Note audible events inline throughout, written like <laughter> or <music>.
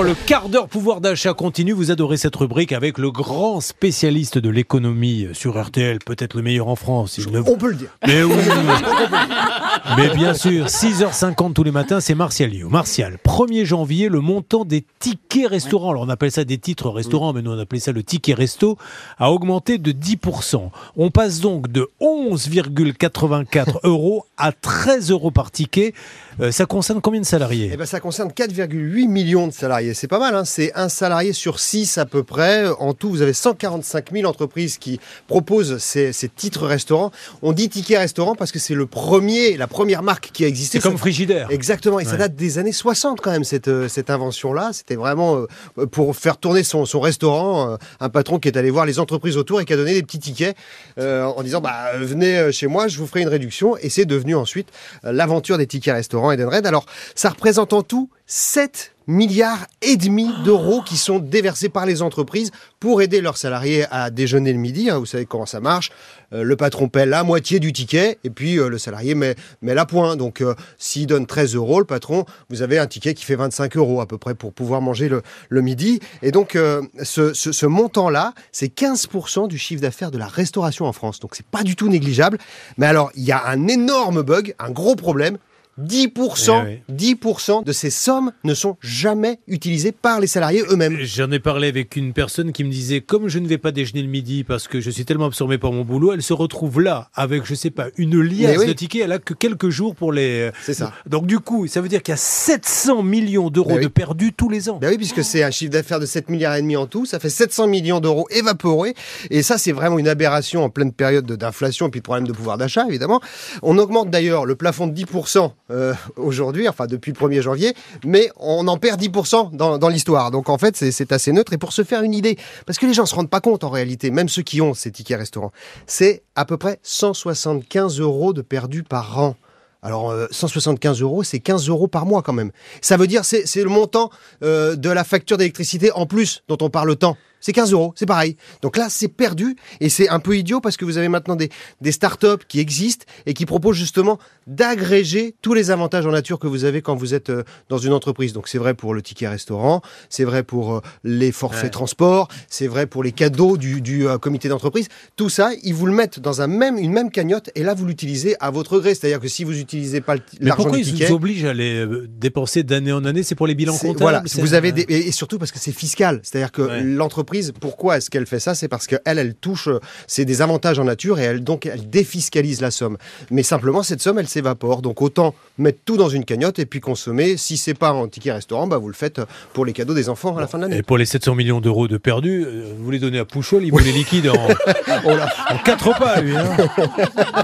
Le quart d'heure pouvoir d'achat continue. Vous adorez cette rubrique avec le grand spécialiste de l'économie sur RTL, peut-être le meilleur en France. si je ne- On peut le dire. Mais oui, <laughs> mais bien sûr, 6h50 tous les matins, c'est Martial Liu. Martial, 1er janvier, le montant des tickets restaurants, alors on appelle ça des titres restaurants, mais nous on appelait ça le ticket resto, a augmenté de 10%. On passe donc de 11,84 <laughs> euros à 13 euros par ticket. Euh, ça concerne combien de salariés? Eh ben, ça concerne 4,8 millions de salariés. C'est pas mal, hein c'est un salarié sur six à peu près. En tout, vous avez 145 000 entreprises qui proposent ces, ces titres restaurants. On dit ticket restaurant parce que c'est le premier, la première marque qui a existé. C'est comme Ça- Frigidaire. Exactement, et ça date des années 60 quand même, cette, euh, cette invention-là. C'était vraiment euh, pour faire tourner son, son restaurant, euh, un patron qui est allé voir les entreprises autour et qui a donné des petits tickets euh, en disant bah, venez chez moi, je vous ferai une réduction. Et c'est devenu ensuite l'aventure des tickets restaurants Edenred. Alors, ça représente en tout 7 milliards et demi d'euros qui sont déversés par les entreprises pour aider leurs salariés à déjeuner le midi. hein. vous savez comment ça marche. Euh, le patron paie la moitié du ticket et puis euh, le salarié met, met la point. Donc, euh, s'il donne 13 euros, le patron, vous avez un ticket qui fait 25 euros à peu près pour pouvoir manger le, le midi. Et donc, ce, ce- ce montant-là, c'est 15% du chiffre d'affaires de la restauration en France. Donc, c'est pas du tout négligeable. Mais alors, il y a un énorme bug, un gros problème. 10%, Eh 10% de ces sommes ne sont jamais utilisées par les salariés eux-mêmes. J'en ai parlé avec une personne qui me disait comme je ne vais pas déjeuner le midi parce que je suis tellement absorbé par mon boulot, elle se retrouve là avec je sais pas une liasse oui. de tickets, elle a que quelques jours pour les C'est ça. Donc du coup, ça veut dire qu'il y a 700 millions d'euros de perdus tous les ans. Ben oui, puisque c'est un chiffre d'affaires de 7 milliards et demi en tout, ça fait 700 millions d'euros évaporés. Et ça, c'est vraiment une aberration en pleine période de- d'inflation et puis de problème de pouvoir d'achat, évidemment. On augmente d'ailleurs le plafond de 10% euh, aujourd'hui, enfin depuis le 1er janvier, mais on en perd 10% dans, l'histoire. Donc en fait, c'est- assez neutre. Et pour se faire une idée, parce que les gens se rendent pas compte en réalité, même ceux qui ont ces tickets restaurants, c'est à peu près 175 euros de perdus par an. Alors, euh, 175 euros, c'est 15 euros par mois quand même. Ça veut dire, c'est le montant euh, de la facture d'électricité en plus dont on parle tant. C'est 15 euros, c'est pareil. Donc là, c'est perdu et c'est un peu idiot parce que vous avez maintenant des, des startups qui existent et qui proposent justement d'agréger tous les avantages en nature que vous avez quand vous êtes euh, dans une entreprise. Donc c'est vrai pour le ticket restaurant, c'est vrai pour euh, les forfaits Ouais. transport, c'est vrai pour les cadeaux du, du, euh, comité d'entreprise. Tout ça, ils vous le mettent dans un même, une même cagnotte et là, vous l'utilisez à votre gré. C'est-à-dire que si vous n'utilisez pas le- Mais l'argent pourquoi du ils ticket... nous obligent à les dépenser d'année en année? C'est pour les bilans comptables Voilà, vous avez des, et et surtout parce que c'est fiscal, c'est-à-dire que Ouais. l'entreprise, pourquoi est-ce qu'elle fait ça? C'est parce qu'elle, elle touche, euh, c'est des avantages en nature et elle donc elle défiscalise la somme. Mais simplement cette somme, elle s'évapore. Donc autant mettre tout dans une cagnotte et puis consommer. Si c'est pas en ticket restaurant, bah vous le faites pour les cadeaux des enfants à la fin de l'année. Et pour les 700 millions d'euros de perdus, euh, vous les donnez à Pouchol, il vous les liquide en, <laughs> Oh en quatre pas, lui. Hein.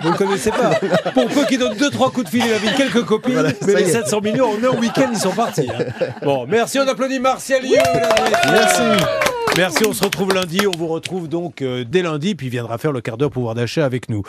Vous le connaissez pas. Pour peu qu'il donne deux, trois coups de fil, il invite quelques copines, Voilà, mais les y est. 700 millions, en un week-end, ils sont partis. hein. Bon, merci, on applaudit Martial Liu. Merci. Merci, on se retrouve lundi. On vous retrouve donc euh, dès lundi, puis viendra faire le quart d'heure pouvoir d'achat avec nous.